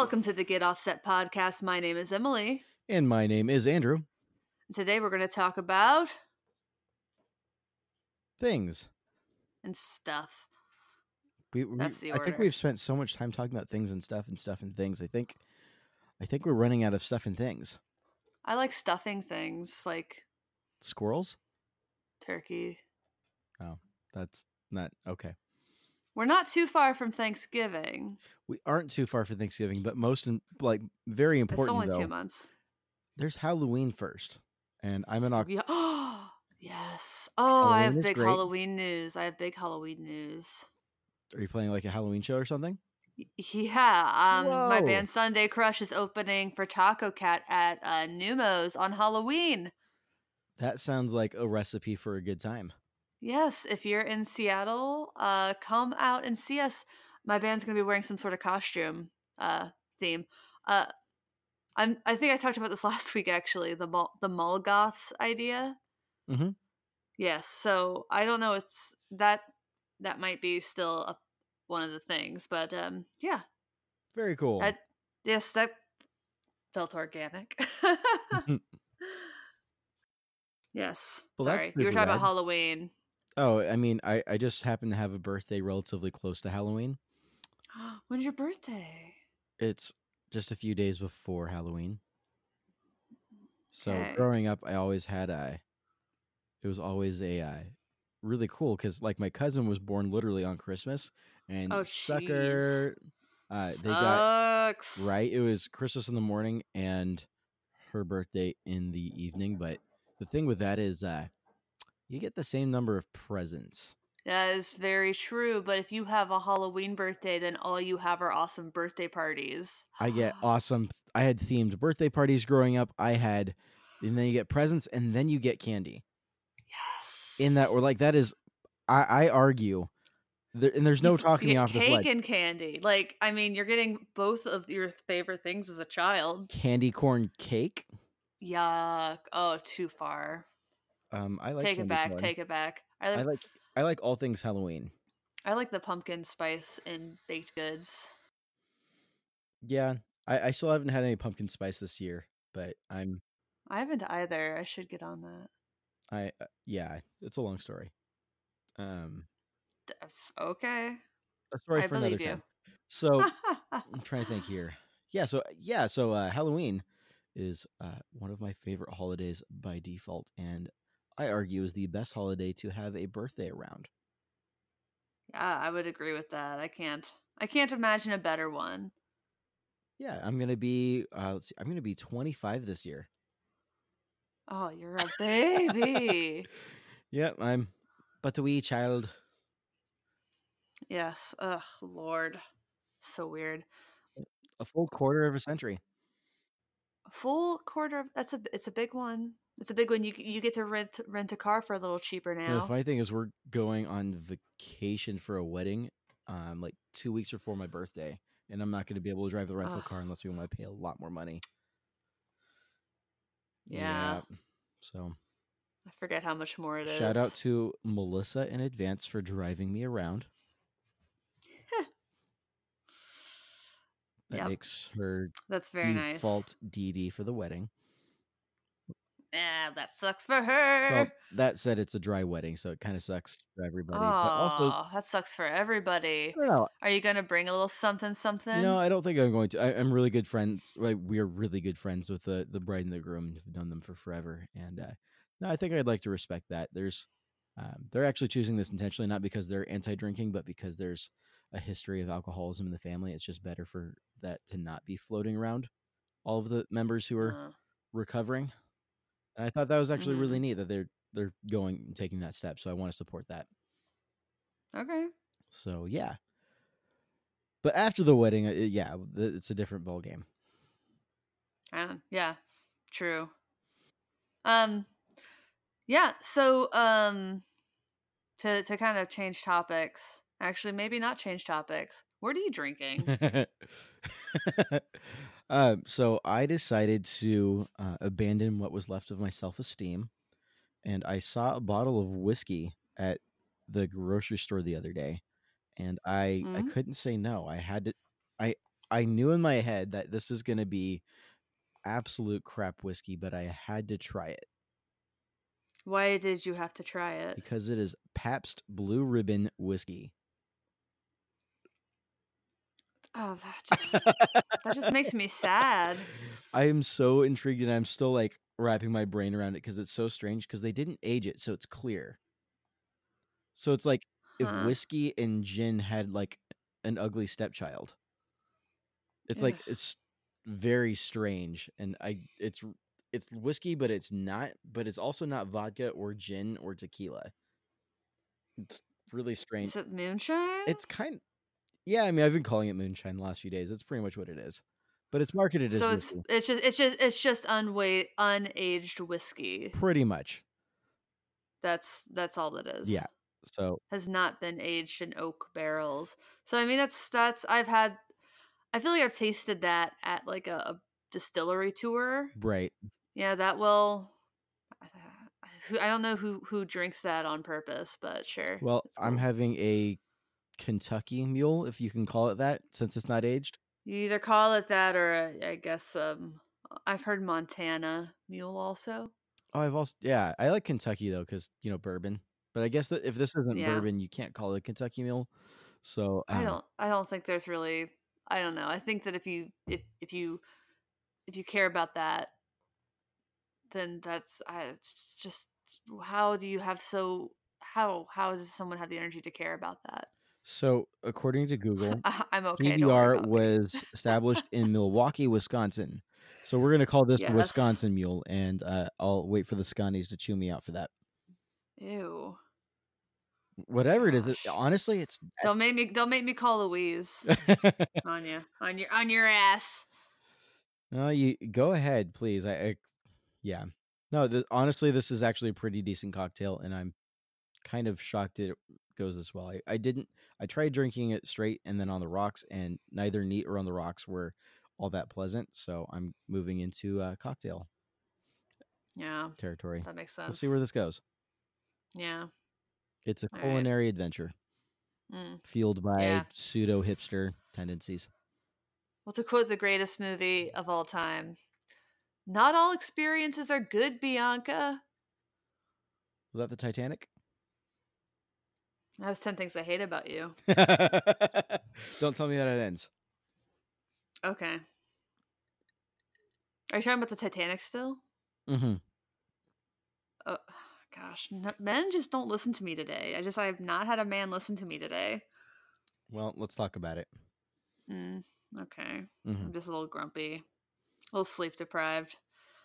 Welcome to the Get Offset podcast. My name is Emily. And my name is Andrew. Today we're going to talk about Things. and stuff. We, we That's the I think we've spent so much time talking about things and stuff and stuff and things. I think I think we're running out of stuff and things. I like stuffing things like Squirrels? turkey. Oh, that's not okay. We're not too far from Thanksgiving. We aren't too far for Thanksgiving, but most like very It's important only though. two months. There's Halloween first. And I'm in Spooky- Oc- Oh, yes. Oh, I have big great. Halloween news. I have big Halloween news. Are you playing like a Halloween show or something? Yeah, um, my band Sunday Crush is opening for Tacocat at uh, Neumos on Halloween. That sounds like a recipe for a good time. Yes, if you're in Seattle, uh, come out and see us. My band's gonna be wearing some sort of costume uh, theme. Uh, I'm. I think I talked about this last week actually. The mul- the Mulgoths idea. Mhm. Yes. So I don't know. It's that that might be still a, one of the things, but um, yeah. Very cool. That, yes, that felt organic. yes. Well, Sorry, you were talking about. Halloween. Oh, I mean, I, I just happen to have a birthday relatively close to Halloween. When's your birthday? It's just a few days before Halloween. So Okay. growing up, I always had a. It was always a uh, really cool because like my cousin was born literally on Christmas, and Oh, sucker, uh, they got Sucks. right. It was Christmas in the morning and her birthday in the evening. But the thing with that is, uh, you get the same number of presents. That is very true. But if you have a Halloween birthday, then all you have are awesome birthday parties. I get awesome. I had themed birthday parties growing up. I had, and then you get presents, and then you get candy. Yes. in that or like that is i i argue there, and there's no talking me off this cake ledge and candy. Like, I mean, you're getting both of your favorite things as a child. candy corn cake Yuck. Oh, too far. Um i like take it back. Take it back. I i like, like i like all things halloween I like the pumpkin spice in baked goods. yeah i i still haven't had any pumpkin spice this year but i'm I haven't either. I should get on that. i uh, yeah it's a long story um Okay. a story I for another you. time so i'm trying to think here yeah so yeah so uh halloween is uh one of my favorite holidays by default and i argue is the best holiday to have a birthday around Yeah, I would agree with that. I can't. I can't imagine a better one. Yeah, I'm gonna be. Uh, let's see. I'm gonna be 25 this year. Oh, you're a baby. Yep, I'm. But a wee child. yes. Ugh, Lord. So weird. A full quarter of a century. A full quarter. of- That's a. It's a big one. It's a big one. You you get to rent rent a car for a little cheaper now. the funny thing is, we're going on vacation for a wedding, um, like two weeks before my birthday, and I'm not gonna be able to drive the rental car unless we want to pay a lot more money. Yeah. So I forget how much more it is. shout out to Melissa in advance for driving me around. That Yep. makes her That's very nice. default DD for the wedding. Ah, that sucks for her. Well, that said, it's a dry wedding, so it kind of sucks for everybody. oh, also, that sucks for everybody. I. Are you gonna bring a little something something? Know, I don't think I'm going to. I, I'm really good friends. Like, we are really good friends with the the bride and the groom. We've done them for forever, and uh, no, I think I'd like to respect that. There's, um, they're actually choosing this intentionally, not because they're anti-drinking, but because there's a history of alcoholism in the family. It's just better for that to not be floating around all of the members who are Uh, recovering. And I thought that was actually Mhm. really neat that they're they're going and taking that step. So I want to support that. okay. So yeah. But after the wedding, uh, yeah, it's a different ball game. Uh, yeah, true. Um, yeah. So, um, to to kind of change topics. Actually, maybe not change topics. What are you drinking? um, so I decided to uh, abandon what was left of my self esteem, and I saw a bottle of whiskey at the grocery store the other day, and I I Mm. couldn't say no. I had to. I I knew in my head that this is going to be absolute crap whiskey, but I had to try it Why did you have to try it? because it is Pabst Blue Ribbon whiskey. Oh, that just that just makes me sad. I am so intrigued and I'm still like wrapping my brain around it because it's so strange because they didn't age it, so it's clear. So it's like if whiskey and gin had like an ugly stepchild. It's like it's very strange and I it's it's whiskey but it's not but it's also not vodka or gin or tequila. It's really strange. Is it moonshine? It's kind Yeah, I mean I've been calling it moonshine the last few days. That's pretty much what it is. But it's marketed as so it's it's just it's just it's just unweight unaged whiskey. Pretty much. That's that's all it is. Yeah. So has not been aged in oak barrels. So I mean that's that's I've had I feel like I've tasted that at like a, a distillery tour. right. Yeah, that will who I don't know who who drinks that on purpose, but sure. Well, it's I'm having a Kentucky mule, if you can call it that, since it's not aged. you either call it that or uh, I guess um I've heard Montana mule also. Oh, I've also yeah, I like Kentucky though, because you know bourbon. But I guess that if this isn't Yeah. bourbon, you can't call it a Kentucky mule. So I um, don't I don't think there's really I don't know. I think that if you if if you if you care about that then that's I it's just how do you have so how how does someone have the energy to care about that? So according to Google, I, I'm okay. PBR was established in Milwaukee, Wisconsin. So we're gonna call this Yes. a Wisconsin mule, and uh, I'll wait for the Scotties to chew me out for that. Ew. Whatever it is, it- honestly, it's Don't make me don't make me call Louise on you. On your on your ass. No, you go ahead, please. I, I yeah. No, th- honestly, this is actually a pretty decent cocktail, and I'm kind of shocked it goes this well. I, I didn't. I tried drinking it straight and then on the rocks, and neither neat or on the rocks were all that pleasant. So I'm moving into uh, cocktail Yeah, territory. that makes sense. We'll see where this goes. Yeah. It's a All right. culinary adventure Mm. fueled by Yeah. pseudo hipster tendencies. Well, to quote the greatest movie of all time, not all experiences are good, Bianca. Was that the Titanic? That was 10 things I hate about you. Don't tell me that it ends. Okay. Are you talking about the Titanic still? Mm hmm. Oh, gosh. No, men just don't listen to me today. I just, I have not had a man listen to me today. Well, let's talk about it. Mm, okay. hmm I'm just a little grumpy, a little sleep deprived.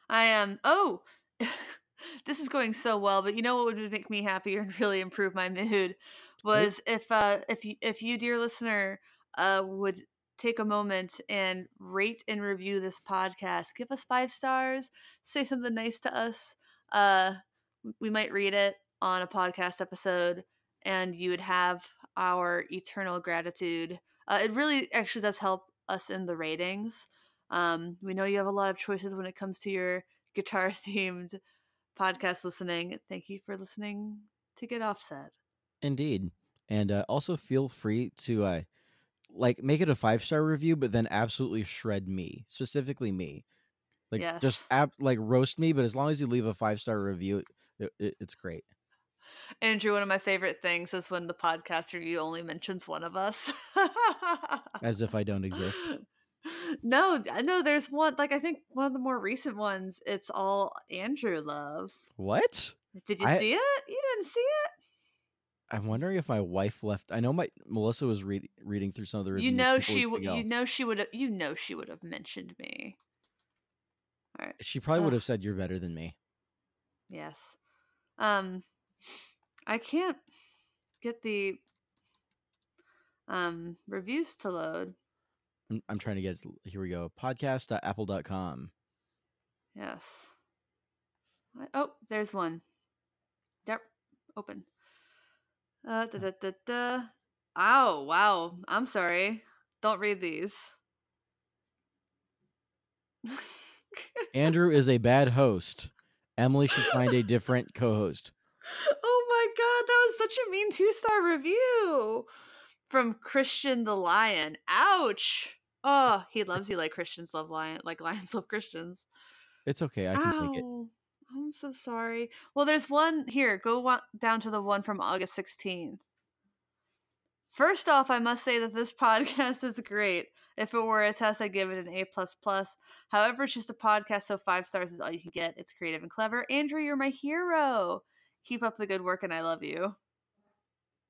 I am. oh, this is going so well. But you know what would make me happier and really improve my mood was if uh if you if you dear listener uh would take a moment and rate and review this podcast. Give us five stars. Say something nice to us. Uh, we might read it on a podcast episode, and you would have our eternal gratitude. Uh, it really actually does help us in the ratings. Um, we know you have a lot of choices when it comes to your guitar themed podcast listening. Thank you for listening to Get Offset. Indeed. And uh, also feel free to uh, like make it a five star review, but then absolutely shred me, specifically me. Like just ab- like roast me, but as long as you leave a five star review, it, it, it's great. Andrew, one of my favorite things is when the podcast review only mentions one of us. As if I don't exist. No, no, there's one like I think one of the more recent ones, it's all Andrew love. What? Did you I- see it? You didn't see it? I'm wondering if my wife left. I know my Melissa was read, reading through some of the reviews. You know she weeks w- ago. you know she would have you know she would have mentioned me. All right. She probably would have said you're better than me. Yes. Um I can't get the um reviews to load. I'm, I'm trying to get. Here we go. Podcast.apple.com. Yes. Oh, there's one. Yep. Open. Uh da da da da. Ow, wow. I'm sorry. Don't read these. Andrew is a bad host. Emily should find a different co-host. Oh my god, that was such a mean two star review from Christian the Lion. Ouch. Oh, he loves you like Christians love lion, like lions love Christians. It's okay. I can take it. I'm so sorry. Well, there's one here. Go wa- down to the one from August 16th. First off, I must say that this podcast is great. If it were a test, I'd give it an A plus plus. However, it's just a podcast, so five stars is all you can get. It's creative and clever. Andrew, you're my hero. Keep up the good work, and I love you.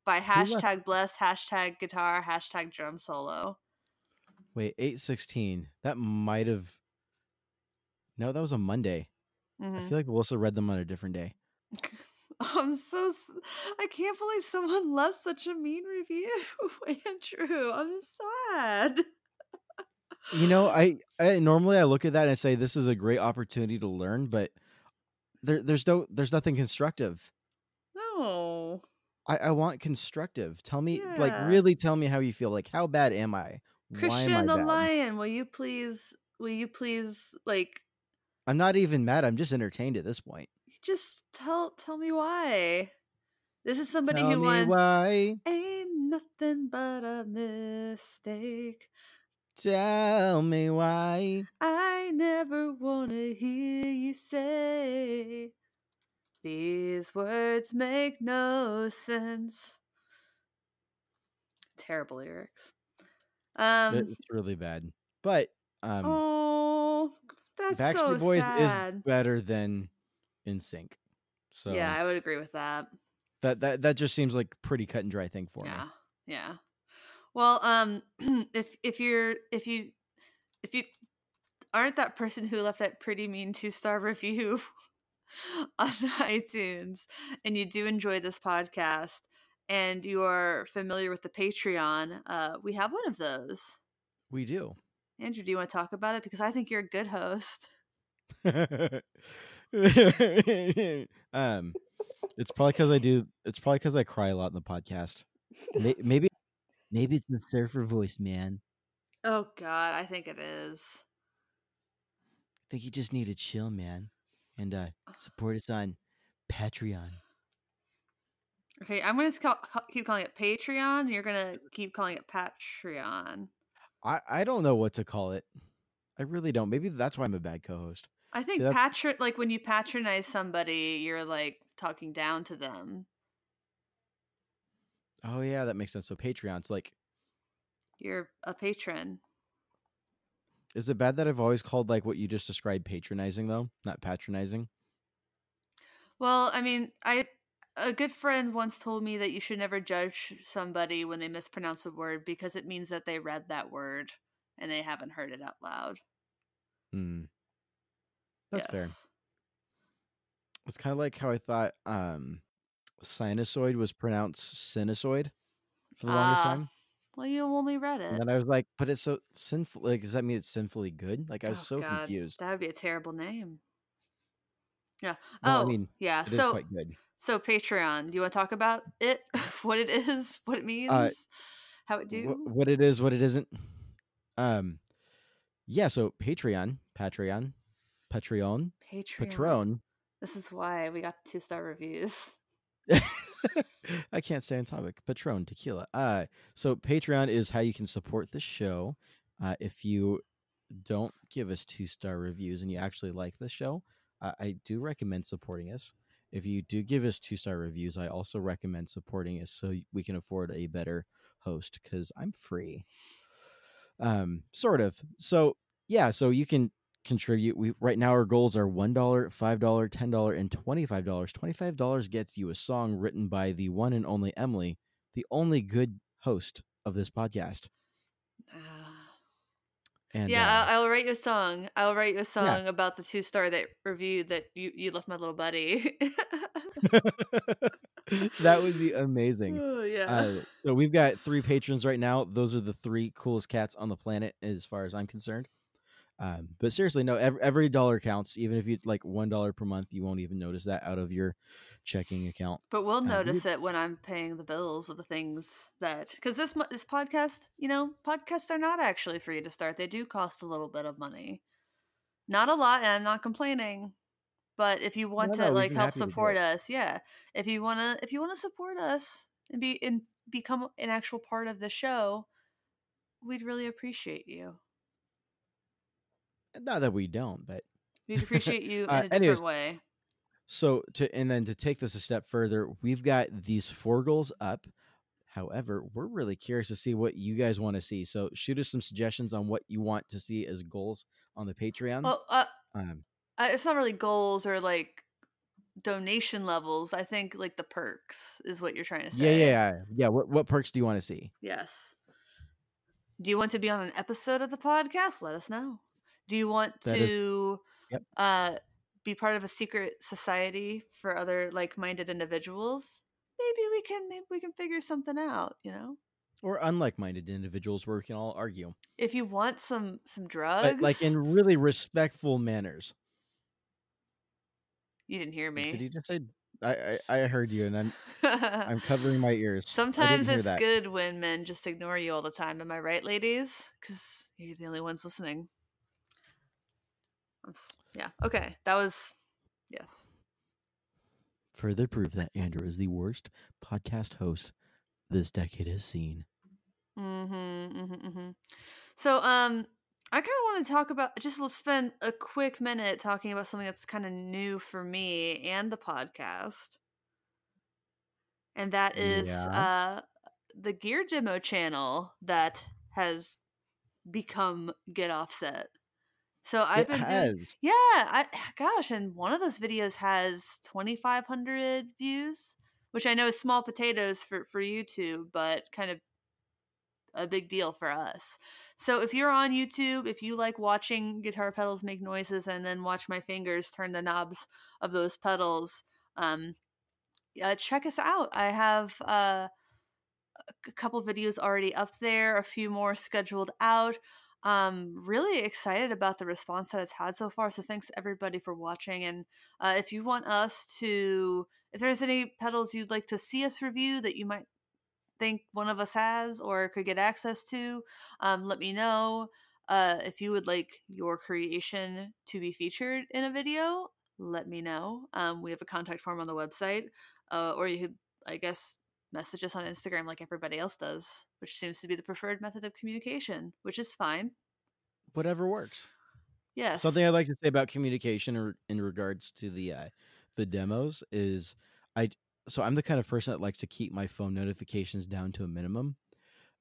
By hashtag bless, hashtag guitar, hashtag drum solo. Wait, eight sixteen. That might have. No, that was a Monday. I Mhm. feel like Melissa read them on a different day. I'm so. I can't believe someone left such a mean review, Andrew. I'm sad. You know, I, I normally I look at that and I say this is a great opportunity to learn, but there there's no there's nothing constructive. No. I, I want constructive. Tell me like really tell me how you feel. Like how bad am I? Why am I Christian the bad? Lion, will you please will you please like I'm not even mad. I'm just entertained at this point. just tell tell me why? This is somebody tell who me wants why. ain't nothing but a mistake. Tell me why. I never wanna hear you say these words make no sense. Terrible lyrics. Um it's really bad. But um oh that's Backstreet so Boys sad. is better than NSYNC. So Yeah, I would agree with that. that that that just seems like pretty cut and dry thing for me. yeah me. yeah well um if if you're if you if you aren't that person who left that pretty mean two star review on itunes and you do enjoy this podcast and you are familiar with the patreon uh we have one of those We do. Andrew do you want to talk about it because i think you're a good host um it's probably because I do it's probably because I cry a lot in the podcast. Maybe maybe it's the surfer voice, man. oh god i think it is I think you just need to chill, man. And uh support us on Patreon. okay i'm gonna call, keep calling it patreon you're gonna keep calling it patreon I, I don't know what to call it. I really don't. Maybe that's why I'm a bad co-host. I think that- patron like when you patronize somebody, you're like talking down to them. Oh yeah, that makes sense. So Patreon's like You're a patron. is it bad that I've always called like what you just described patronizing though, not patronizing? Well, I mean, I a good friend once told me that you should never judge somebody when they mispronounce a word because it means that they read that word and they haven't heard it out loud. Hmm. That's fair. It's kind of like how I thought um sinusoid was pronounced sinusoid for the longest Ah, time. Well, you only read it. And then I was like, but it's so sinful. Like, does that mean it's sinfully good? Like, I was Oh, so God, confused. That would be a terrible name. Yeah. Well, I oh, mean, yeah. So quite good. So Patreon, do you want to talk about it? what it is, what it means, how it do? Wh- what it is, what it isn't. Um, yeah. So Patreon, Patreon, Patreon, Patreon. Patron. This is why we got two star reviews. I can't stay on topic. Patron tequila. Uh, so Patreon is how you can support the show. Uh, if you don't give us two star reviews and you actually like the show, uh, I do recommend supporting us. If you do give us two star reviews, I also recommend supporting us so we can afford a better host because I'm free. Um, sort of. So yeah, so you can contribute. We right now our goals are one dollar, five dollar, ten dollar, and twenty five dollars. Twenty five dollars gets you a song written by the one and only Emily, the only good host of this podcast. And yeah, uh, I'll, I'll write you a song. I'll write you a song about the two star that reviewed that you, you left my little buddy. that would be amazing. oh, yeah. Uh, so we've got three patrons right now. Those are the three coolest cats on the planet, as far as I'm concerned. Um, but seriously, no, every, every dollar counts. Even if you like one dollar per month, you won't even notice that out of your checking account. but we'll uh, we notice it when I'm paying the bills of the things that because this this podcast, you know, podcasts are not actually free to start. They do cost a little bit of money, not a lot, and I'm not complaining. But if you want No, to no, like help happy to do support us, yeah. If you wanna if you wanna support us and be and become an actual part of the show, we'd really appreciate you. Not that we don't, but We'd appreciate you in Uh, a different anyways. way. So to and then to take this a step further, we've got these four goals up. However, we're really curious to see what you guys want to see. So shoot us some suggestions on what you want to see as goals on the Patreon. Well, uh, um, uh, it's not really goals or like donation levels. I think like the perks is what you're trying to yeah, say. yeah, yeah, yeah. What what perks do you want to see? Yes. Do you want to be on an episode of the podcast? Let us know. Do you want That is- to Yep. uh, be part of a secret society for other like-minded individuals? Maybe we can. Maybe we can figure something out. You know, Or unlike-minded individuals where we can all argue, if you want some some drugs, but like in really respectful manners. you didn't hear me. Did you just say? I, I I heard you, and I'm I'm covering my ears. Sometimes it's good when men just ignore you all the time. Am I right, ladies? Because you're the only ones listening. Yeah. Okay. That was yes. Further proof that Andrew is the worst podcast host this decade has seen. Mm-hmm, mm-hmm, mm-hmm. So, um, I kind of want to talk about just let's spend a quick minute talking about something that's kind of new for me and the podcast, and that is Yeah. uh the gear demo channel that has become Get Offset. So I've it been doing has. yeah, I gosh, and one of those videos has 2500 views, which I know is small potatoes for for YouTube, but kind of a big deal for us. So if you're on YouTube, if you like watching guitar pedals make noises and then watch my fingers turn the knobs of those pedals, um uh, check us out. I have uh, a couple videos already up there, a few more scheduled out. Um, really excited about the response that it's had so far. So thanks everybody for watching. And uh, if you want us to, if there's any pedals you'd like to see us review that you might think one of us has or could get access to, um, let me know. Uh, if you would like your creation to be featured in a video, let me know. Um, we have a contact form on the website, uh, or you could, I guess, message us on Instagram like everybody else does, which seems to be the preferred method of communication, which is fine. Whatever works. Yes. Something I'd like to say about communication or in regards to the uh, the demos is I so I'm the kind of person that likes to keep my phone notifications down to a minimum.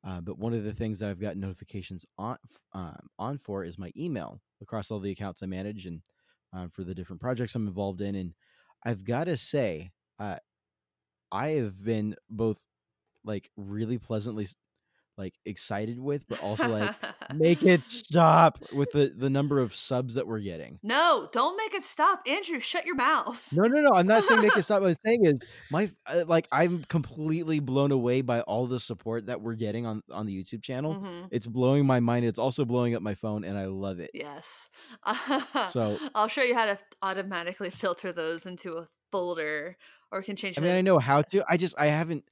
Uh, but one of the things that I've got notifications on um, on for is my email across all the accounts I manage and um, for the different projects I'm involved in. And I've got to say, uh, I have been both like really pleasantly like excited with, but also like make it stop with the the number of subs that we're getting. no, don't make it stop. Andrew, shut your mouth. No, no, no. I'm not saying make it stop. What I'm saying is my uh, like I'm completely blown away by all the support that we're getting on on the YouTube channel. Mhm. It's blowing my mind. It's also blowing up my phone, and I love it. Yes. So- I'll show you how to automatically filter those into a folder or can change I mean, I know how to. I just I haven't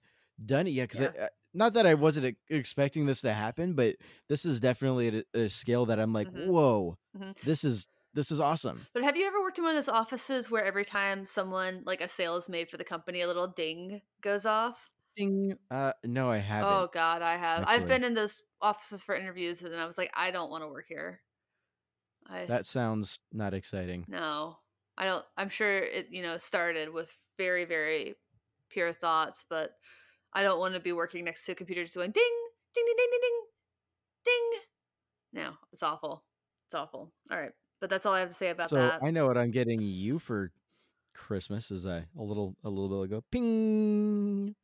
done it yet because Yeah. not that I wasn't expecting this to happen, but this is definitely a, a scale that I'm like, Mhm. whoa, Mhm. this is this is awesome. But have you ever worked in one of those offices where every time someone like a sale is made for the company, a little ding goes off? Ding. Uh, no, I haven't. Oh God, I have. I've been in those offices for interviews, and then I was like, I don't want to work here. I That sounds not exciting. no, I don't. I'm sure it you know started with very very pure thoughts, but I don't want to be working next to a computer just going ding ding ding ding ding ding ding. No, it's awful. It's awful. All right, but that's all I have to say about so that. I know what I'm getting you for Christmas is a, a little a little bit ago. Ping.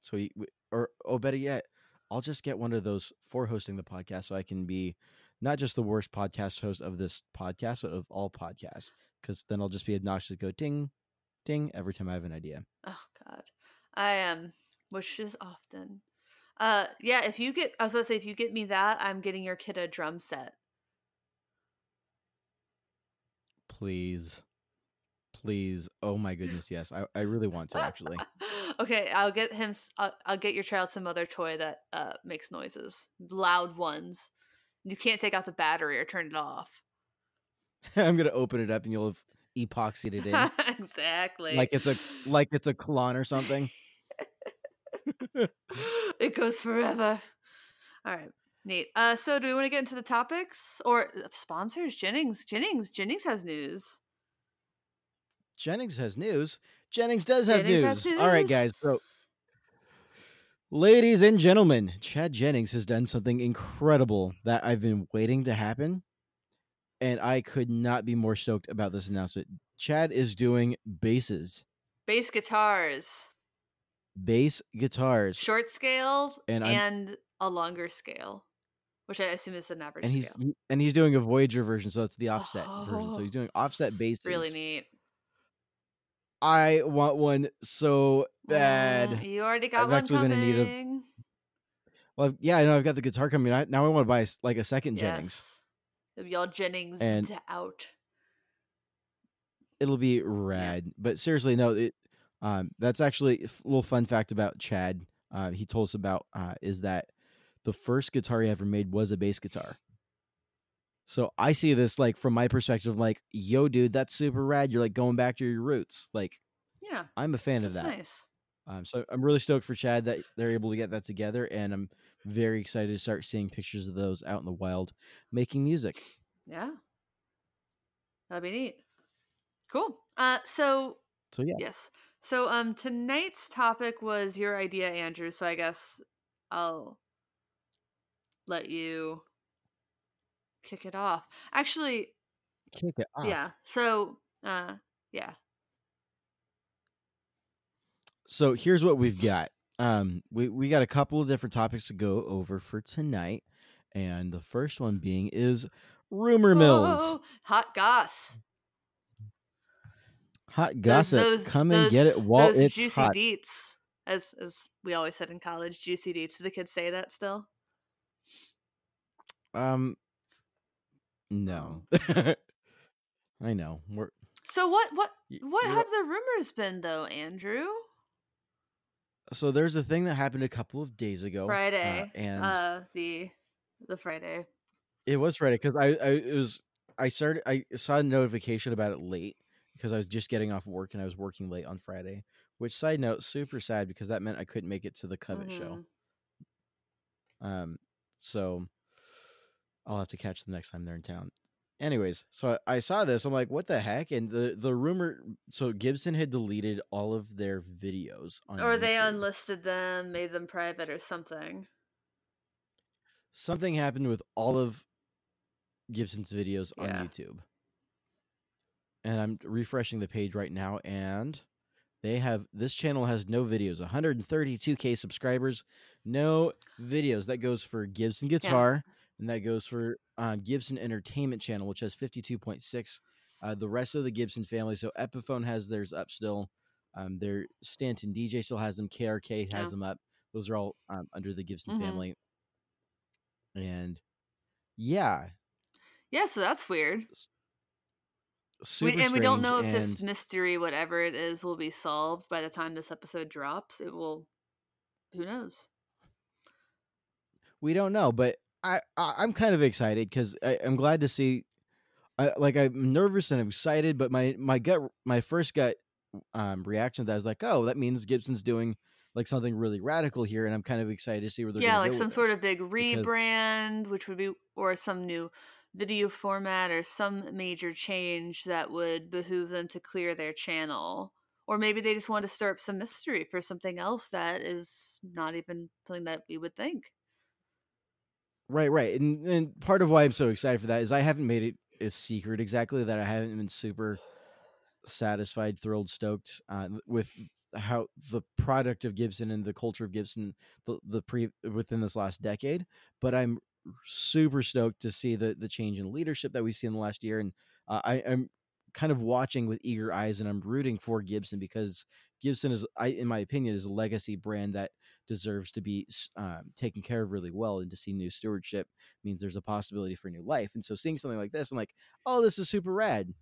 So we, we- or oh better yet, I'll just get one of those for hosting the podcast so I can be not just the worst podcast host of this podcast, but of all podcasts. Because then I'll just be obnoxious, go ding, ding every time I have an idea. Oh God, I am, which is often. Uh, yeah. If you get, I was about to say, if you get me that, I'm getting your kid a drum set. Please, please. Oh my goodness, yes. I, I really want to actually. okay, I'll get him. I'll, I'll get your child some other toy that uh makes noises, loud ones. You can't take out the battery or turn it off. I'm gonna open it up and you'll have epoxied it in. exactly. like it's a like it's a colon or something. it goes forever. All right. Neat. Uh, so do we want to get into the topics or uh, sponsors? Jennings, Jennings, Jennings has news. Jennings has news. Jennings does have Jennings news. has All right, guys. So, ladies and gentlemen, Chad Jennings has done something incredible that I've been waiting to happen, and I could not be more stoked about this announcement. Chad is doing basses, Bass guitars, bass guitars, short scales, And and, a longer scale, which I assume is an average and he's scale. and he's doing a Voyager version, so it's the offset version. So Oh. he's doing offset basses. Really neat. I want one so bad. Mm, you already got I'm one actually been in need coming. Well, yeah, I know I've got the guitar coming. I, now I want to buy like a second Jennings. Yes. Y'all Jennings And- out. It'll be rad. But seriously, no, it um that's actually a little fun fact about Chad. Uh, he told us about uh, is that the first guitar he ever made was a bass guitar. So I see this like from my perspective, like, yo, dude, that's super rad. You're like going back to your roots. Like, Yeah, I'm a fan of that. nice. Um, so I'm really stoked for Chad that they're able to get that together, and I'm very excited to start seeing pictures of those out in the wild making music. Yeah. That'd be neat. Cool. Uh so So yeah, yes. So um tonight's topic was your idea, Andrew, so I guess I'll let you kick it off. Actually, kick it off. yeah. So uh yeah. So here's what we've got. Um, we we got a couple of different topics to go over for tonight, and the first one being is rumor mills, Oh, hot goss. hot gossip. those- Come and those- get it while Those it's juicy hot. deets. As as we always said in college, juicy deets. Do the kids say that still? Um, no, I know. We're So what what what you're- have the rumors been though, Andrew? So there's a thing that happened a couple of days ago, uh, Friday. and uh the the Friday. It was Friday because I, I it was I started I saw a notification about it late because I was just getting off work and I was working late on Friday. Which side note, super sad because that meant I couldn't make it to the Covet show. Mhm. Um, so I'll have to catch the next time they're in town. Anyways, so I, I saw this. I'm like, what the heck? And the the rumor. So Gibson had deleted all of their videos on. Or they unlisted them, made them private or something. something happened with all of Gibson's videos on Yeah. YouTube. And I'm refreshing the page right now and they have this channel has no videos, 132k subscribers, no videos. That goes for Gibson Guitar and that goes for um, Gibson Entertainment channel which has 52.6 uh, the rest of the Gibson family so Epiphone has theirs up still. Um, their Stanton DJ still has them. KRK has them up. Those are all um, under the Gibson Mhm. family. And yeah, Yeah, so that's weird. We, and we don't know if this mystery, whatever it is, will be solved by the time this episode drops. It will. Who knows? we don't know. But I, I I'm kind of excited because I'm glad to see. I, like I'm nervous and excited, but my my gut, my first gut um, reaction to that was like, oh, that means Gibson's doing like something really radical here, and I'm kind of excited to see where they're yeah, like some sort this. of big rebrand, which would be, or some new video format, or some major change that would behoove them to clear their channel. Or maybe they just want to stir up some mystery for something else that is not even something that we would think. Right, right. And and part of why I'm so excited for that is I haven't made it a secret exactly that I haven't been super satisfied, thrilled, stoked uh, with how the product of Gibson and the culture of Gibson the, the pre within this last decade. But I'm super stoked to see the the change in leadership that we've seen in the last year, and uh, I, I'm kind of watching with eager eyes, and I'm rooting for Gibson because Gibson is, I in my opinion, is a legacy brand that deserves to be um, taken care of really well and to see new stewardship means there's a possibility for new life. And so seeing something like this i'm like oh this is super rad.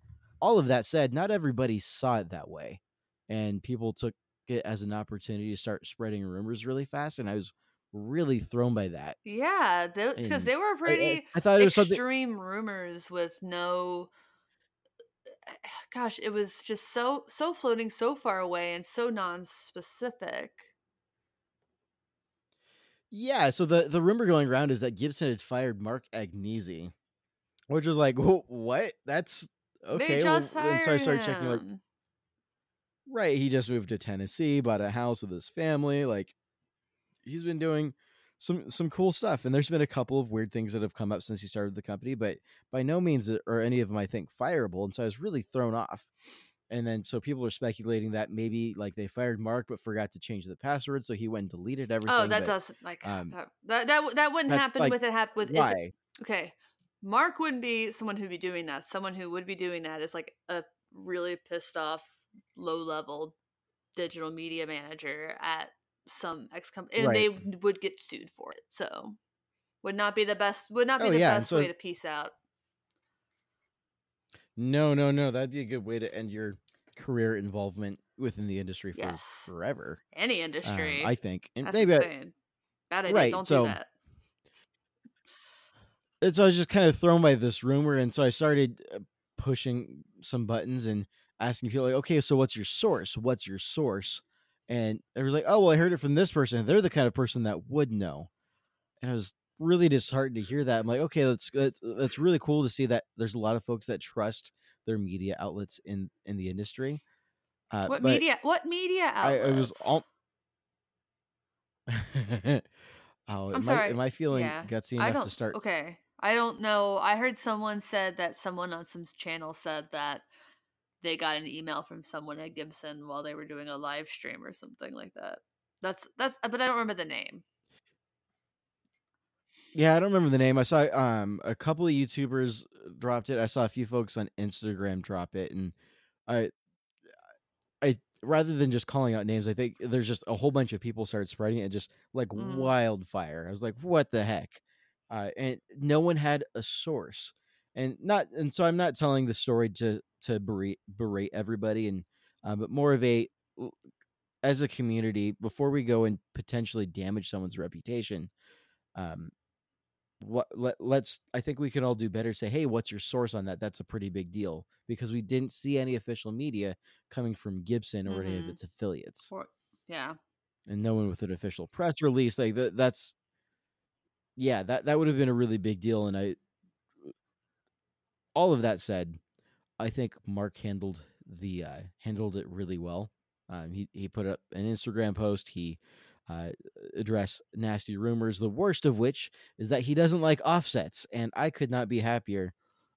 All of that said not everybody saw it that way and people took it as an opportunity to start spreading rumors really fast and i was really thrown by that. Yeah, because they were I- I, pretty I thought it was something extreme rumors with no gosh it was just so so floating so far away and so non-specific Yeah, so the the rumor going around is that Gibson had fired Mark Agnesi, which was like, what? That's okay. they well," just and so I started checking, like, right, he just moved to Tennessee, bought a house with his family. Like, he's been doing some some cool stuff, and there's been a couple of weird things that have come up since he started the company, but by no means are any of them, I think, fireable. And so I was really thrown off. And then so people are speculating that maybe like they fired Mark but forgot to change the password, so he went and deleted everything. Oh, that but doesn't like um, that, that that wouldn't happen like with it hap- with if it- why? okay. Mark wouldn't be someone who'd be doing that. Someone who would be doing that is like a really pissed off, low level digital media manager at some ex company, and Right. they would get sued for it. So, would not be the best. Would not be Oh the yeah, best so way to peace out. No, no, no, that'd be a good way to end your career involvement within the industry for Yes, forever. any Um, industry. I think, and That's maybe I. Bad idea. right. Don't do So that. and so I was just kind of thrown by this rumor, and so I started uh, pushing some buttons and asking people like, okay, so what's your source? What's your source? And it was like, oh well, I heard it from this person. They're the kind of person that would know. And I was really disheartened to hear that. I'm like, okay, that's that's, that's really cool to see that there's a lot of folks that trust their media outlets in in the industry. Uh, What media? What media I, I was outlets? all. oh, I'm am I sorry. am I feeling Yeah, gutsy I enough don't. to start? Okay, I don't know. I heard someone said that someone on some channel said that they got an email from someone at Gibson while they were doing a live stream or something like that. That's that's, but I don't remember the name. Yeah, I don't remember the name. I saw um a couple of YouTubers dropped it. I saw a few folks on Instagram drop it, and I I rather than just calling out names, I think there's just a whole bunch of people started spreading it just like Mm. wildfire. I was like, what the heck? Uh, and no one had a source, and not and so I'm not telling the story to to berate berate everybody, and uh, but more of a as a community before we go and potentially damage someone's reputation. Um, what let, let's i think we can all do better say hey what's your source on that? That's a pretty big deal because we didn't see any official media coming from gibson or any of Mhm. its affiliates. Or yeah, and no one with an official press release like that that's yeah that that would have been a really big deal and i all of that said i think mark handled the uh handled it really well. Um he he put up an instagram post he uh, address nasty rumors, the worst of which is that he doesn't like offsets. And I could not be happier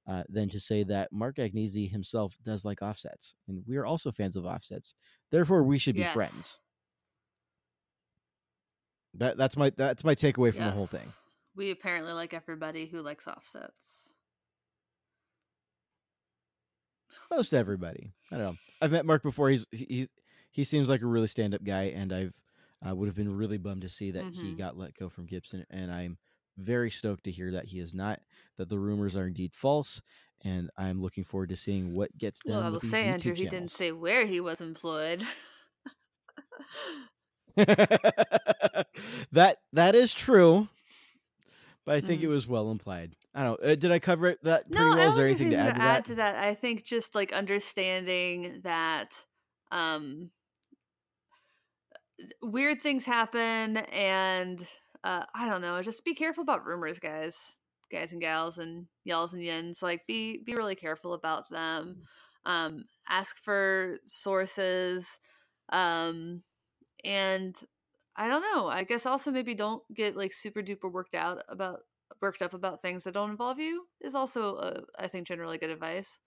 uh, than to say that Mark Agnesi himself does like offsets. And we are also fans of offsets. Therefore, we should be friends. yes, That, that's my that's my takeaway from the whole thing. We apparently like everybody who likes offsets. Most everybody. I don't know. I've met Mark before. He's he- he's he seems like a really stand up guy, and I've I would have been really bummed to see that he Mhm. got let go from Gibson, and I'm very stoked to hear that he is not. That the rumors are indeed false, and I'm looking forward to seeing what gets done Well, I will say, YouTube Andrew, he didn't say where he was employed. that that is true, but I think it Mm. was well implied. I don't. know. Uh, did I cover it that pretty No, well? Is there anything to add to to that? add to that. I think just like understanding that um weird things happen and uh I don't know, just be careful about rumors, guys. Guys and gals and yells and yins. Like be be really careful about them. Um ask for sources. Um and I don't know. I guess also maybe don't get like super duper worked out about worked up about things that don't involve you is also uh, I think generally good advice.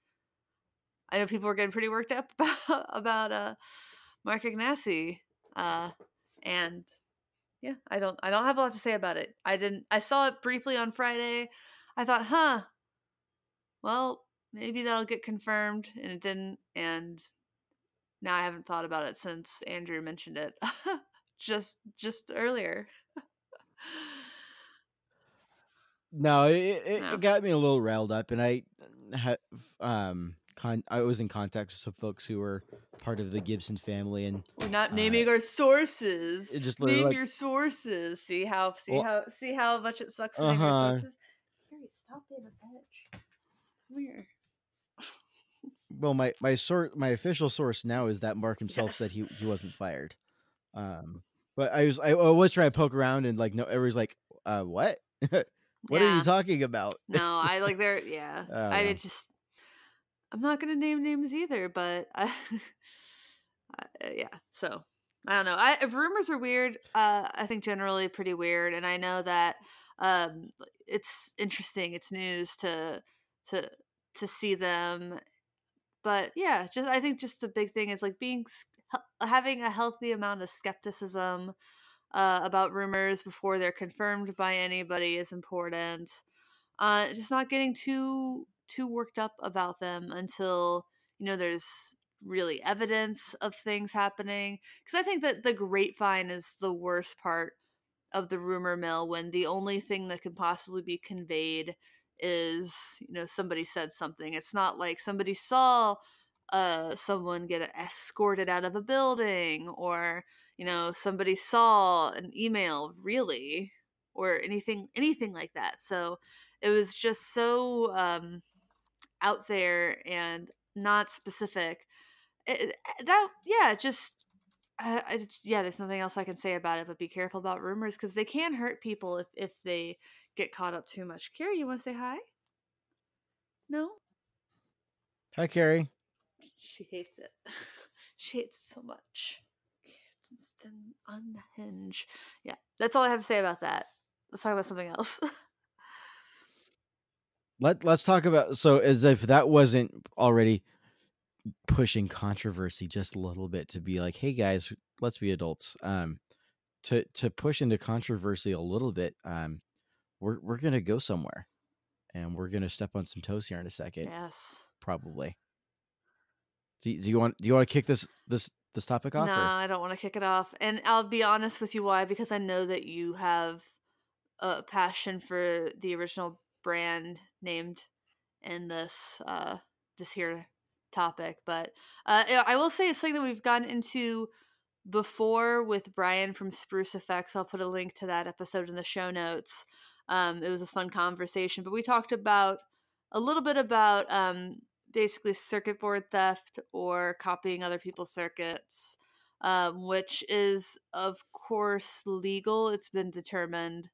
I know people were getting pretty worked up about about uh Mark Agnesi. Uh and yeah, I don't I don't have a lot to say about it. I didn't I saw it briefly on Friday. I thought, "Huh. Well, maybe that'll get confirmed." And it didn't and now I haven't thought about it since Andrew mentioned it. just just earlier. No, it, it, No. it got me a little riled up, and I have um con- I was in contact with some folks who were part of the Gibson family, and We're not Uh, naming our sources. it just Name like, your sources. See how see Well- how see how much it sucks to name your Uh-huh. sources. Harry, stop being a bitch. Come here. well, my my source, my official source now is that Mark himself said he he wasn't fired. Um, But I was I, I was trying to poke around and like no everybody's like, uh what? what are you talking about? No, I like they're yeah. I I just I'm not gonna name names either, but I, I- yeah. So I don't know. I if rumors are weird. Uh, I think generally pretty weird, and I know that um, it's interesting. It's news to to to see them, but yeah, just I think just the big thing is like being having a healthy amount of skepticism uh, about rumors before they're confirmed by anybody is important uh just not getting too too worked up about them until you know there's really evidence of things happening because i think that the grapevine is the worst part of the rumor mill when the only thing that can possibly be conveyed is you know somebody said something. It's not like somebody saw uh someone get escorted out of a building or you know somebody saw an email really or anything anything like that. So it was just so um out there and not specific it, it- that yeah just uh, I, I, yeah there's nothing else i can say about it but be careful about rumors because they can hurt people if if they get caught up too much. Carrie you want to say hi? No? Hi Carrie. she hates it. She hates it so much. Kirsten unhinge. yeah that's all i have to say about that. Let's talk about something else Let let's talk about so as if that wasn't already pushing controversy just a little bit to be like, hey guys, let's be adults. Um to to push into controversy a little bit, um, we're we're gonna go somewhere. And we're gonna step on some toes here in a second, yes probably. Do you, do you want do you want to kick this this this topic No, off? or- I don't want to kick it off. And I'll be honest with you why because I know that you have a passion for the original brand named in this uh this here topic, but uh I will say it's something that we've gotten into before with Brian from Spruce Effects. I'll put a link to that episode in the show notes. Um it was a fun conversation, but we talked about a little bit about um basically circuit board theft or copying other people's circuits um, which is of course legal it's been determined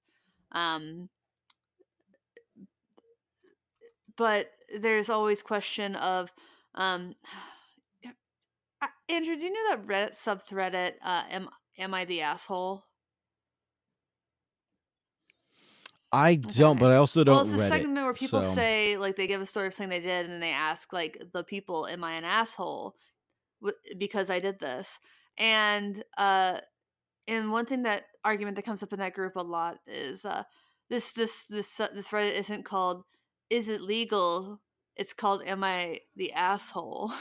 um, but there's always question of um, uh, andrew do you know that reddit subthreaded uh, am, am i the asshole I don't, Okay. but I also don't well, it's a Reddit, segment where people so- say like they give a story of something they did, and then they ask like the people, "Am I an asshole?" W- because I did this, and uh, and one thing that argument that comes up in that group a lot is uh, this this this uh, this Reddit isn't called "Is it legal?" It's called "Am I the asshole?"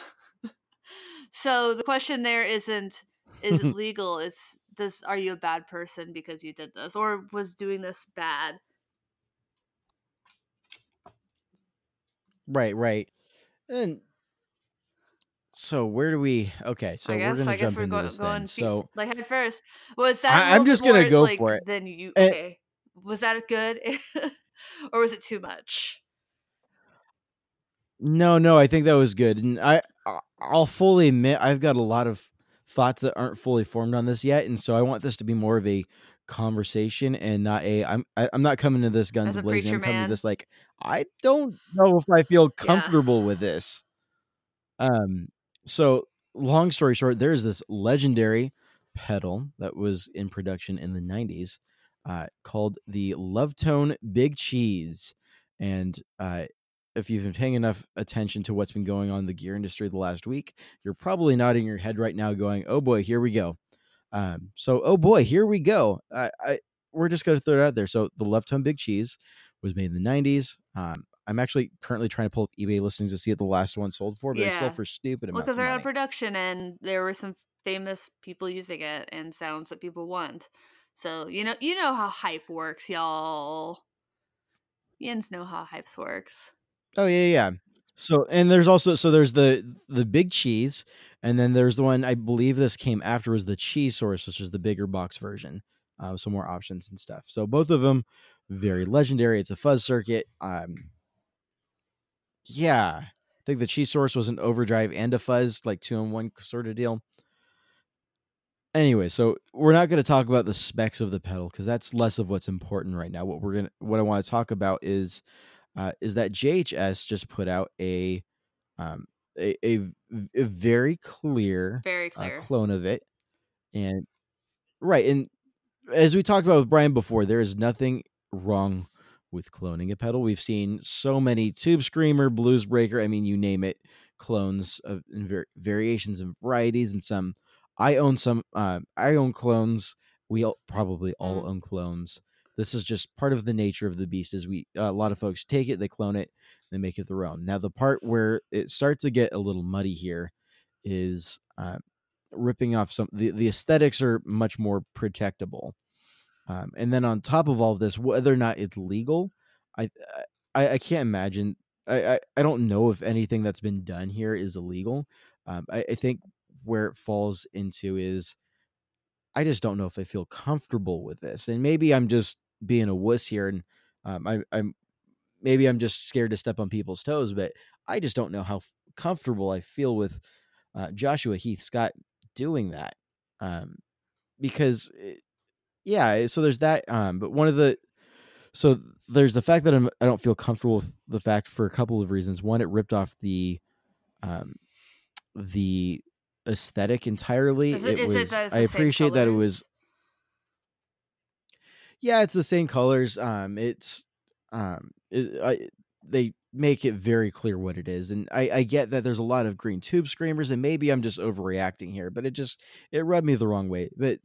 so the question there isn't is it legal? It's does are you a bad person because you did this or was doing this bad? Right, right. And so where do we okay, so I guess we're gonna I guess jump we're into go- this going feet, So like head first. Was that I, am just gonna go like, for it. Then you okay? Was that good, or was it too much? No, no, I think that was good, and I I- I'll fully admit I've got a lot of thoughts that aren't fully formed on this yet, and so I want this to be more of a conversation and not a I'm I, I'm not coming to this guns blazing. I'm coming man. to this like I don't know if I feel comfortable with this. Um, so long story short, there's this legendary pedal that was in production in the 90s uh, called the Love Tone Big Cheese, and uh, if you've been paying enough attention to what's been going on in the gear industry the last week, you're probably nodding your head right now, going, "Oh boy, here we go." Um, so, oh boy, here we go. I, I we're just going to throw it out there. So, the Love Tone Big Cheese was made in the '90s. Um, I'm actually currently trying to pull up eBay listings to see what the last one sold for, but it Yeah. sold for stupid Well, because they're out of production, and there were some famous people using it and sounds that people want. So you know, you know how hype works, y'all. Yins know how hypes works. Oh yeah, yeah. So and there's also so there's the the big cheese, and then there's the one I believe this came after was the cheese source, which is the bigger box version. Uh, some more options and stuff. So both of them very legendary. It's a fuzz circuit. Um, yeah, I think the cheese source was an overdrive and a fuzz, like two in one sort of deal. anyway, so we're not going to talk about the specs of the pedal because that's less of what's important right now. What we're gonna, what I want to talk about is, uh, is that JHS just put out a, um, a, a, a very clear, Very uh, clear. clone of it, and right, and as we talked about with Brian before, there is nothing wrong with cloning a pedal. We've seen so many Tube Screamer, Blues Breaker, I mean, you name it, clones of in var- variations and varieties, and some. I own some. Uh, I own clones. We all, probably all Mm. own clones. This is just part of the nature of the beast. Is we uh, a lot of folks take it, they clone it, they make it their own. Now the part where it starts to get a little muddy here is uh, ripping off some. The, the aesthetics are much more protectable. Um, and then on top of all of this, whether or not it's legal, I I, I can't imagine. I, I I don't know if anything that's been done here is illegal. Um, I, I think where it falls into is I just don't know if I feel comfortable with this, and maybe I'm just being a wuss here, and um, I, I'm maybe I'm just scared to step on people's toes, but I just don't know how f- comfortable I feel with uh, Joshua Heath Scott doing that, um, because it, yeah, so there's that. Um, but one of the so there's the fact that I'm I don't feel comfortable with the fact for a couple of reasons. One, it ripped off the um the aesthetic entirely. Is it, is was it I appreciate that it was yeah, it's the same colors. Um, it's um, it, I, they make it very clear what it is, and I, I get that there's a lot of green tube screamers, and maybe I'm just overreacting here, but it just it rubbed me the wrong way. But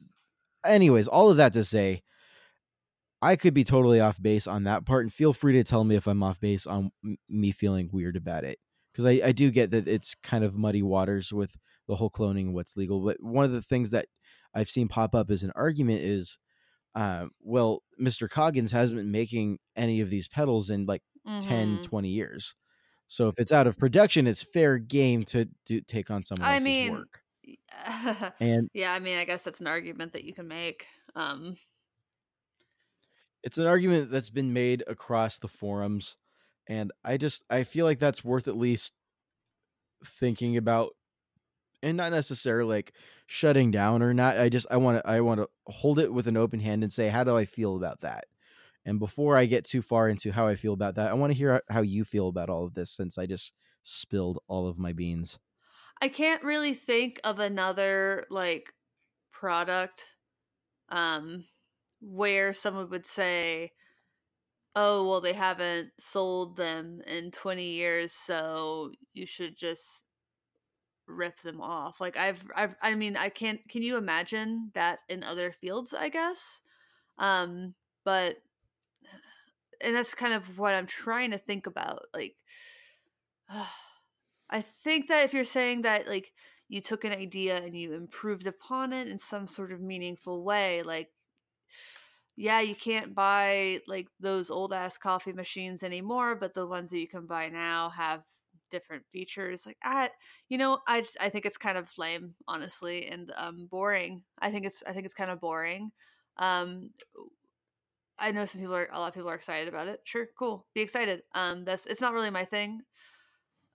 anyways, all of that to say, I could be totally off base on that part, and feel free to tell me if I'm off base on m- me feeling weird about it, because I, I do get that it's kind of muddy waters with the whole cloning what's legal. But one of the things that I've seen pop up as an argument is uh, well, Mr. Coggins hasn't been making any of these pedals in like 10, Mhm. 20 years. So if it's out of production, it's fair game to do, take on someone I else's mean, work. And yeah, I mean, I guess that's an argument that you can make. Um, it's an argument that's been made across the forums. And I just, I feel like that's worth at least thinking about and not necessarily like shutting down or not. I just, I want to, I want to hold it with an open hand and say, how do I feel about that? And before I get too far into how I feel about that, I want to hear how you feel about all of this since I just spilled all of my beans. I can't really think of another like product um where someone would say, "Oh, well they haven't sold them in 20 years, so you should just rip them off." Like I've I've I mean, I can't can you imagine that in other fields, I guess? Um but and that's kind of what I'm trying to think about like I think that if you're saying that like you took an idea and you improved upon it in some sort of meaningful way, like yeah, you can't buy like those old ass coffee machines anymore, but the ones that you can buy now have different features. Like I, you know, I I think it's kind of lame, honestly, and um boring. I think it's I think it's kind of boring. Um I know some people are a lot of people are excited about it. Sure, cool. Be excited. Um that's it's not really my thing.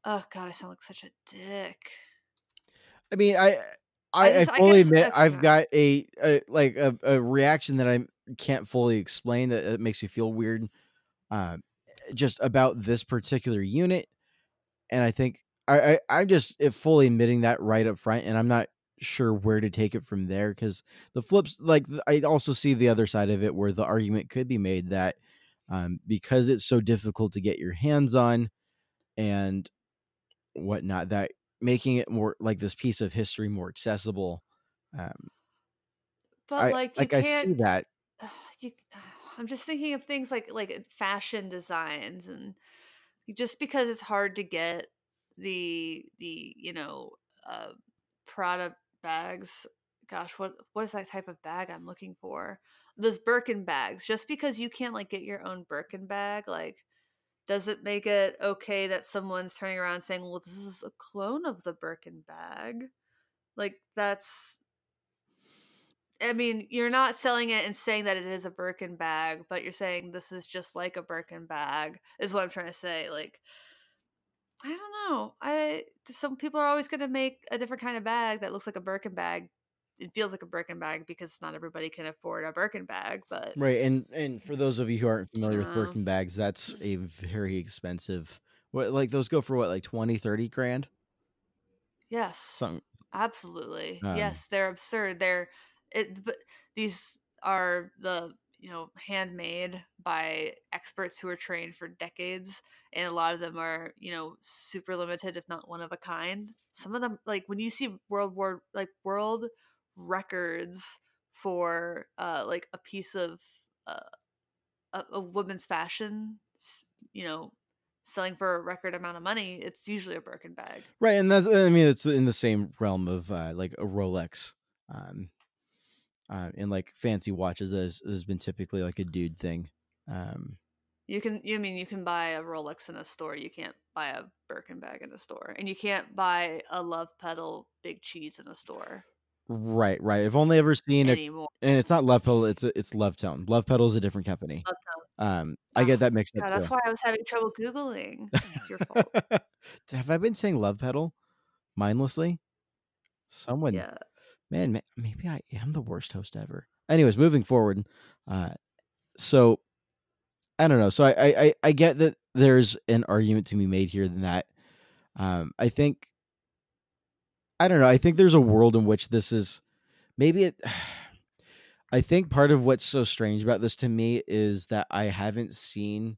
Oh god, I sound like such a dick. I mean, I, I I, I just- I fully guess- admit okay. I've got a, a like a, a reaction that I can't fully explain that it makes you feel weird, um, just about this particular unit, and I think I, I I'm just uh, fully admitting that right up front, and I'm not sure where to take it from there because the flips like I also see the other side of it where the argument could be made that um, because it's so difficult to get your hands on and whatnot that making it more like this piece of history more accessible um But I, like you like i see that. you, I'm just thinking of things like like fashion designs and just because it's hard to get the the you know uh Prada bags. Gosh, what what is that type of bag I'm looking for? Those Birkin bags. Just because you can't like get your own Birkin bag, like does it make it okay that someone's turning around saying, "Well, this is a clone of the Birkin bag"? Like that's I mean, you're not selling it and saying that it is a Birkin bag, but you're saying this is just like a Birkin bag, is what I'm trying to say. Like, I don't know. I some people are always going to make a different kind of bag that looks like a Birkin bag it feels like a Birkin bag because not everybody can afford a Birkin bag, but Right, and and for those of you who aren't familiar with. Birkin bags, that's a very expensive. What like those go for what like 20, 30 grand? yes. Some Absolutely. Um, yes, they're absurd. They're it but these are the, you know, handmade by experts who are trained for decades and a lot of them are, you know, super limited if not one of a kind. Some of them like when you see world war like world records for uh like a piece of uh a, a woman's fashion, you know, selling for a record amount of money, it's usually a Birkin bag. right, and that's I mean it's in the same realm of uh, like a Rolex, um, uh, and like fancy watches that has, been typically like a dude thing. Um, You can, you mean you can buy a Rolex in a store. You can't buy a Birkin bag in a store, and you can't buy a Love Pedal Big Cheese in a store right, right. I've only ever seen it, anymore. and it's not Love Pedal. It's it's Love Tone. Love Pedal is a different company. Love Um, I get Oh, that mixed up God, that's why I was having trouble googling. It's your fault. Have I been saying love pedal mindlessly? Someone, yeah, man, maybe I am the worst host ever. Anyways, moving forward. Uh, so I don't know. So I, I, I- get that there's an argument to be made here than that. Um, I think, I don't know. I think there's a world in which this is maybe it. I think part of what's so strange about this to me is that I haven't seen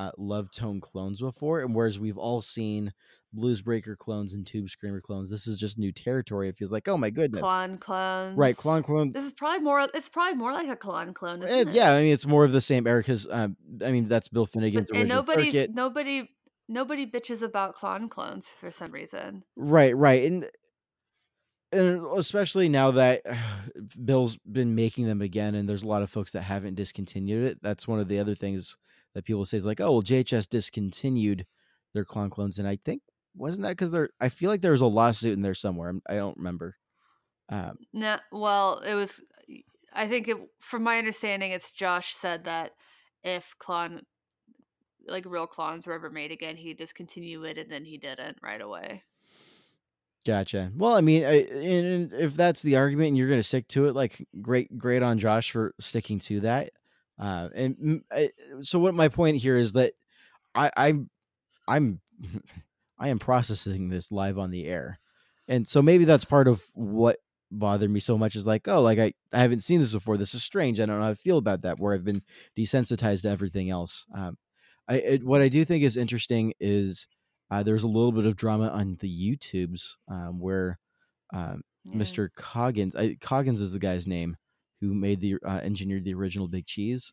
uh, Love Tone clones before, and whereas we've all seen Blues Breaker clones and Tube Screamer clones, this is just new territory. It feels like, oh my goodness, Klon clones. right? Klon clones. This is probably more. It's probably more like a Klon clone, isn't Eh, it? yeah, I mean it's more of the same era because um, I mean that's Bill Finnegan's But, and nobody's circuit. nobody nobody bitches about Klon clones for some reason. Right, right, and and especially now that Bill's been making them again, and there's a lot of folks that haven't discontinued it. That's one of the other things that people say is like, oh, well, JHS discontinued their Klon clones, and I think wasn't that because there? I feel like there was a lawsuit in there somewhere. I'm- don't remember. Um, No, well, it was. I think, it, from my understanding, it's Josh said that if Klon, like real clones, were ever made again, he'd discontinue it, and then he didn't right away. Gotcha. Well, I mean, I, and if that's the argument and you're going to stick to it, like great, great on Josh for sticking to that. Uh, and I, so, what my point here is that I, I'm, I'm, I am processing this live on the air, and so maybe that's part of what bothered me so much is like, oh, like I, I haven't seen this before. This is strange. I don't know how I feel about that. Where I've been desensitized to everything else. Um, I, it, what I do think is interesting is uh, there was a little bit of drama on the YouTubes um, where um, Yeah. Mr. Coggins, I, Coggins is the guy's name, who made the uh, engineered the original Big Cheese,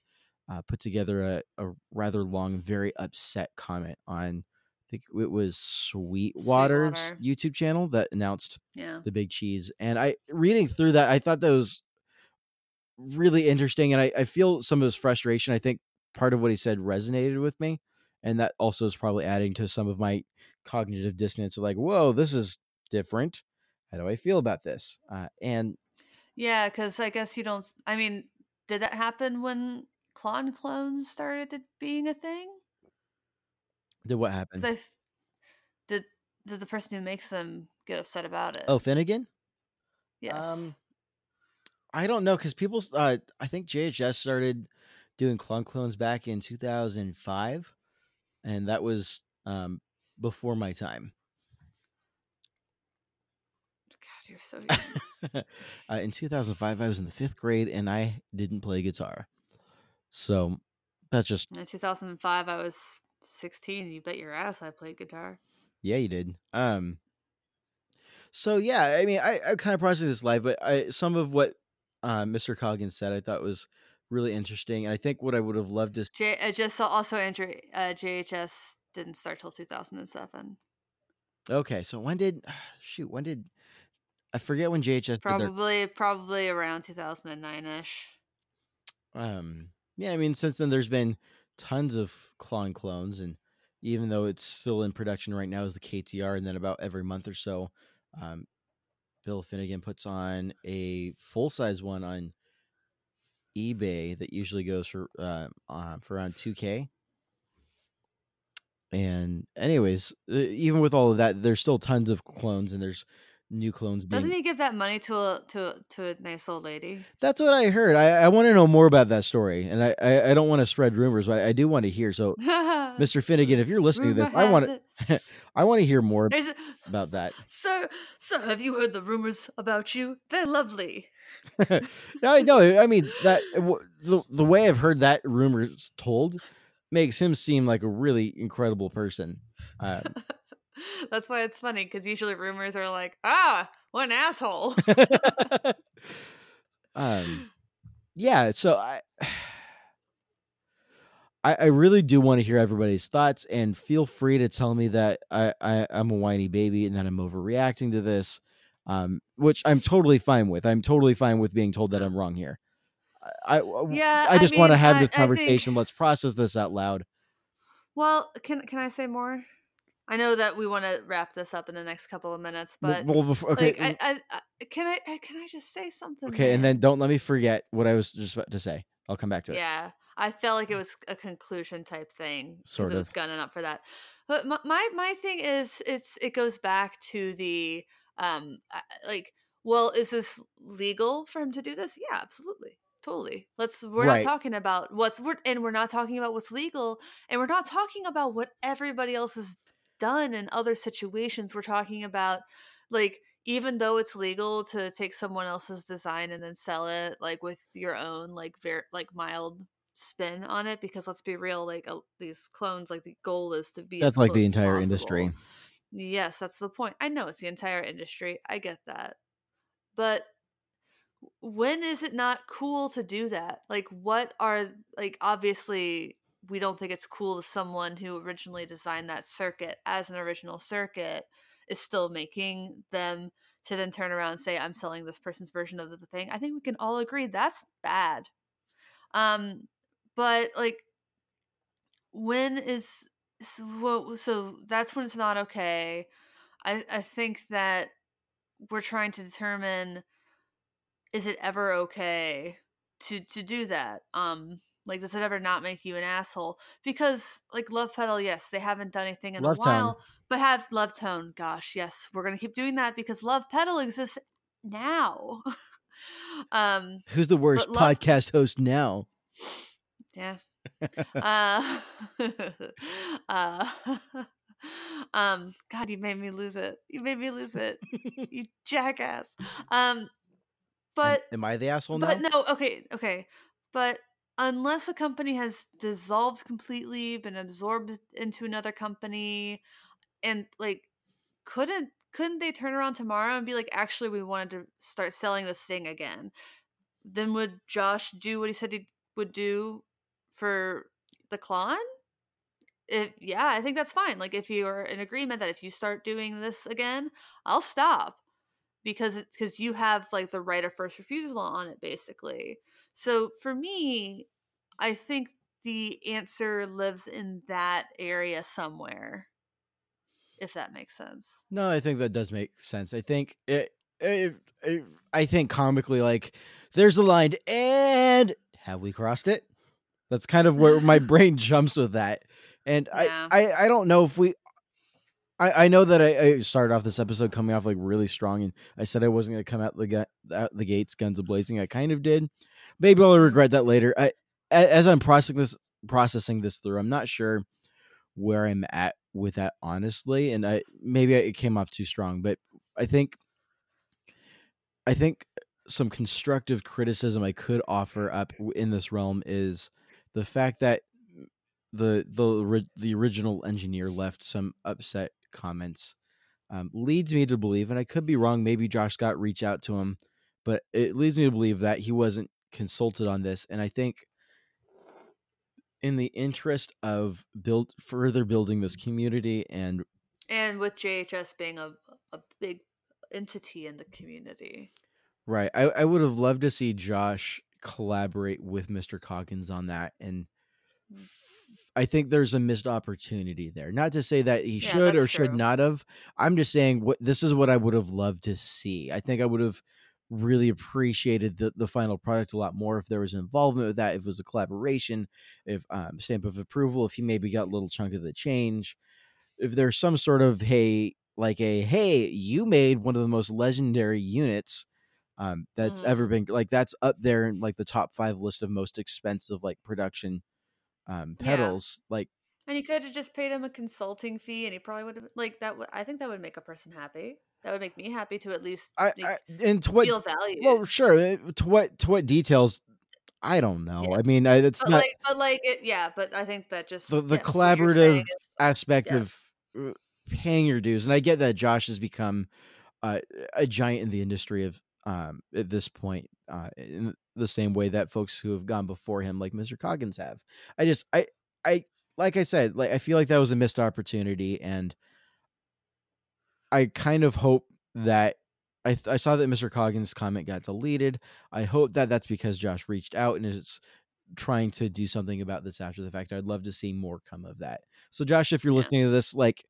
uh, put together a, a rather long, very upset comment on. I think it was Sweetwater's Sweetwater. YouTube channel that announced Yeah. the Big Cheese, and I reading through that, I thought that was really interesting, and I, I feel some of his frustration. I think part of what he said resonated with me, and that also is probably adding to some of my cognitive dissonance of like, whoa, this is different. How do I feel about this? Uh, and Yeah, because I guess you don't. I mean, did that happen when Klon clones started being a thing? did what happen? I did. Did the person who makes them get upset about it? Oh, Finnegan. yes. Um, I don't know because people. Uh, I think JHS started doing Klon clones back in 2005, and that was um before my time. God, you're so young. uh, in 2005, I was in the fifth grade and I didn't play guitar. So that's just, In 2005, I was 16. You bet your ass I played guitar. yeah, you did. Um, so yeah, I mean, I, I kind of processed this live, but I, some of what uh, Mr. Coggins said, I thought was really interesting. And I think what I would have loved is, J- I just saw also Andrew uh, JHS didn't start till 2007. okay, so when did, shoot, when did, I forget when JHS did their Probably, probably around 2009 ish. um yeah i mean since then there's been tons of Klon clones and even though it's still in production right now is the KTR and then about every month or so um bill finnegan puts on a full size one on ebay that usually goes for uh, uh for around 2k and anyways even with all of that there's still tons of clones and there's new clones being. Doesn't he give that money to a to to a nice old lady? That's what I heard. I, I want to know more about that story, and I, I, I don't want to spread rumors, but I do want to hear. So, Mr. Finnegan, if you're listening to this, I want to I want to hear more There's about that. Sir, sir, have you heard the rumors about you? They're lovely. I know. I mean that the the way I've heard that rumors told makes him seem like a really incredible person. Um, That's why it's funny because usually rumors are like, ah, what an asshole. um, yeah. So I, I, I really do want to hear everybody's thoughts, and feel free to tell me that I, I I'm a whiny baby and that I'm overreacting to this, um, which I'm totally fine with. I'm totally fine with being told that I'm wrong here. I, I, yeah, I just want to have I- this I think- conversation. Let's process this out loud. well, can can I say more? I know that we want to wrap this up in the next couple of minutes, but well, before, okay, like, I, I, I, can I can I just say something? okay, and then don't let me forget what I was just about to say. I'll come back to it. Yeah, I felt like it was a conclusion type thing Sort because it was of. gunning up for that. But my, my my thing is, it's it goes back to the um like, well, is this legal for him to do this? Yeah, absolutely, totally. Let's. We're Right. not talking about what's we're and we're not talking about what's legal, and we're not talking about what everybody else has done in other situations. We're talking about like even though it's legal to take someone else's design and then sell it like with your own like very like mild spin on it because let's be real like uh, these clones like the goal is to be That's like the entire industry. yes that's the point i know it's the entire industry i get that but when is it not cool to do that like what are like obviously we don't think it's cool if someone who originally designed that circuit as an original circuit is still making them to then turn around and say i'm selling this person's version of the thing. I think we can all agree that's bad. Um but like when is so, so that's when it's not okay. I i think that we're trying to determine is it ever okay to to do that? Um like does it ever not make you an asshole because like love pedal yes they haven't done anything in Love a Tone. while but have love tone gosh yes we're gonna keep doing that because love pedal exists now um Who's the worst love- podcast host now? yeah uh, uh um god you made me lose it you made me lose it you jackass um but Am I the asshole but now? no okay okay but unless a company has dissolved completely been absorbed into another company and like couldn't couldn't they turn around tomorrow and be like actually we wanted to start selling this thing again. Then would josh do what he said he would do for the Klon if yeah i think that's fine. Like if you're in agreement that if you start doing this again i'll stop because it's because you have like the right of first refusal on it basically so for me i think the answer lives in that area somewhere if that makes sense No, I think that does make sense. I think it, it, it- I think comically, like, there's the line, and have we crossed it? That's kind of where my brain jumps with that. And Yeah. I, I, I don't know if we. I, I know that I, I started off this episode coming off like really strong, and I said I wasn't going to come out the out the gates guns a blazing. I kind of did. Maybe I'll regret that later. I, as I'm processing this, processing this through, I'm not sure where I'm at with that honestly, and I maybe it came off too strong, but I think I think some constructive criticism I could offer up in this realm is the fact that the the the original engineer left some upset comments um, leads me to believe, and I could be wrong. Maybe Josh Scott reached out to him, but it leads me to believe that he wasn't consulted on this, and I think in the interest of build further building this community and and with jhs being a, a big entity in the community right I, I would have loved to see josh collaborate with mr coggins on that and. I think there's a missed opportunity there. Not to say that he Yeah, should or that's should not have i'm just saying what this is what i would have loved to see. I think i would have really appreciated the, the final product a lot more if there was involvement with that if it was a collaboration if um, stamp of approval if he maybe got a little chunk of the change. If there's some sort of hey like a hey, you made one of the most legendary units um, that's Mhm. ever been like that's up there in like the top five list of most expensive like production um, Yeah. pedals. Like And you could have just paid him a consulting fee, and he probably would have like that. Would I think that would make a person happy. That would make me happy to at least I, I and to what feel valued. well sure eh, to what to what details I don't know. Yeah. I mean, I, it's but not like, but like, it, yeah. But I think that just the the yes, what you're saying collaborative is- aspect yeah. of uh, paying your dues, and I get that Josh has become uh, a giant in the industry of um, at this point, uh, in the same way that folks who have gone before him, like Mr. Coggins, have. I just, I, I, like I said, like I feel like that was a missed opportunity, and I kind of hope that. I, th- I saw that Mr. Coggins' comment got deleted. I hope that that's because Josh reached out and is trying to do something about this after the fact. I'd love to see more come of that. So, Josh, if you're Yeah. listening to this, like,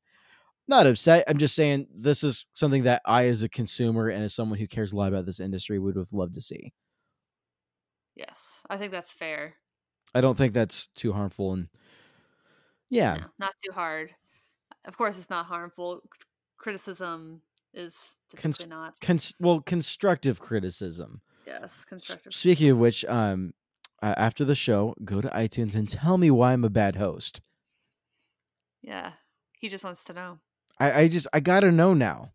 not upset. I'm just saying this is something that I, as a consumer and as someone who cares a lot about this industry, would have loved to see. yes, I think that's fair. I don't think that's too harmful. And yeah, No, not too hard. Of course, it's not harmful. Criticism is typically not. cons- well, constructive criticism. Yes, constructive. Speaking of which, um, uh, after the show, go to iTunes and tell me why I'm a bad host. Yeah, he just wants to know. I, I just I gotta know now.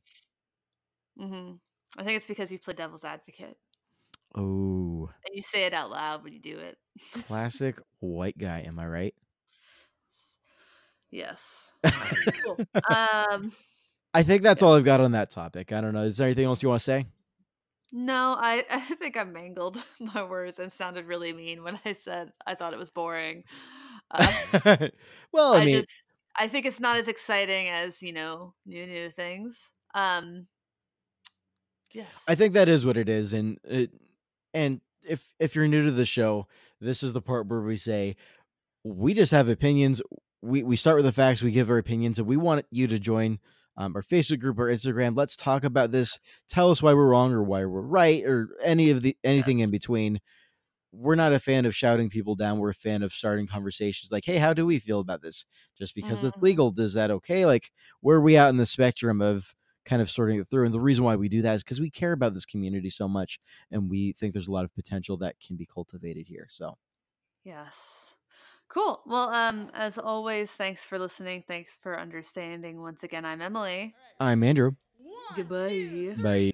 hmm I think it's because you play devil's advocate Oh, and you say it out loud when you do it. classic white guy. Am I right? Yes. Cool. Um, I think that's all I've got on that topic. I don't know. Is there anything else you want to say? no, I, I think I mangled my words and sounded really mean when I said I thought it was boring. Uh, well, I, I, mean, just I think it's not as exciting as you know new new things. Um, yes, I think that is what it is, and it, and if if you're new to the show, this is the part where we say we just have opinions. We we start with the facts. We give our opinions, and we want you to join um, our Facebook group or Instagram. Let's talk about this. Tell us why we're wrong or why we're right, or any of the anything in between. We're not a fan of shouting people down. We're a fan of starting conversations like, "Hey, how do we feel about this?" Just because it's Mhm. legal, does that okay? Like, where are we out in the spectrum of kind of sorting it through? And the reason why we do that is because we care about this community so much, and we think there's a lot of potential that can be cultivated here. So, yes. Cool. Well, um, as always, thanks for listening. Thanks for understanding. Once again, I'm Emily. I'm Andrew. Goodbye. Bye.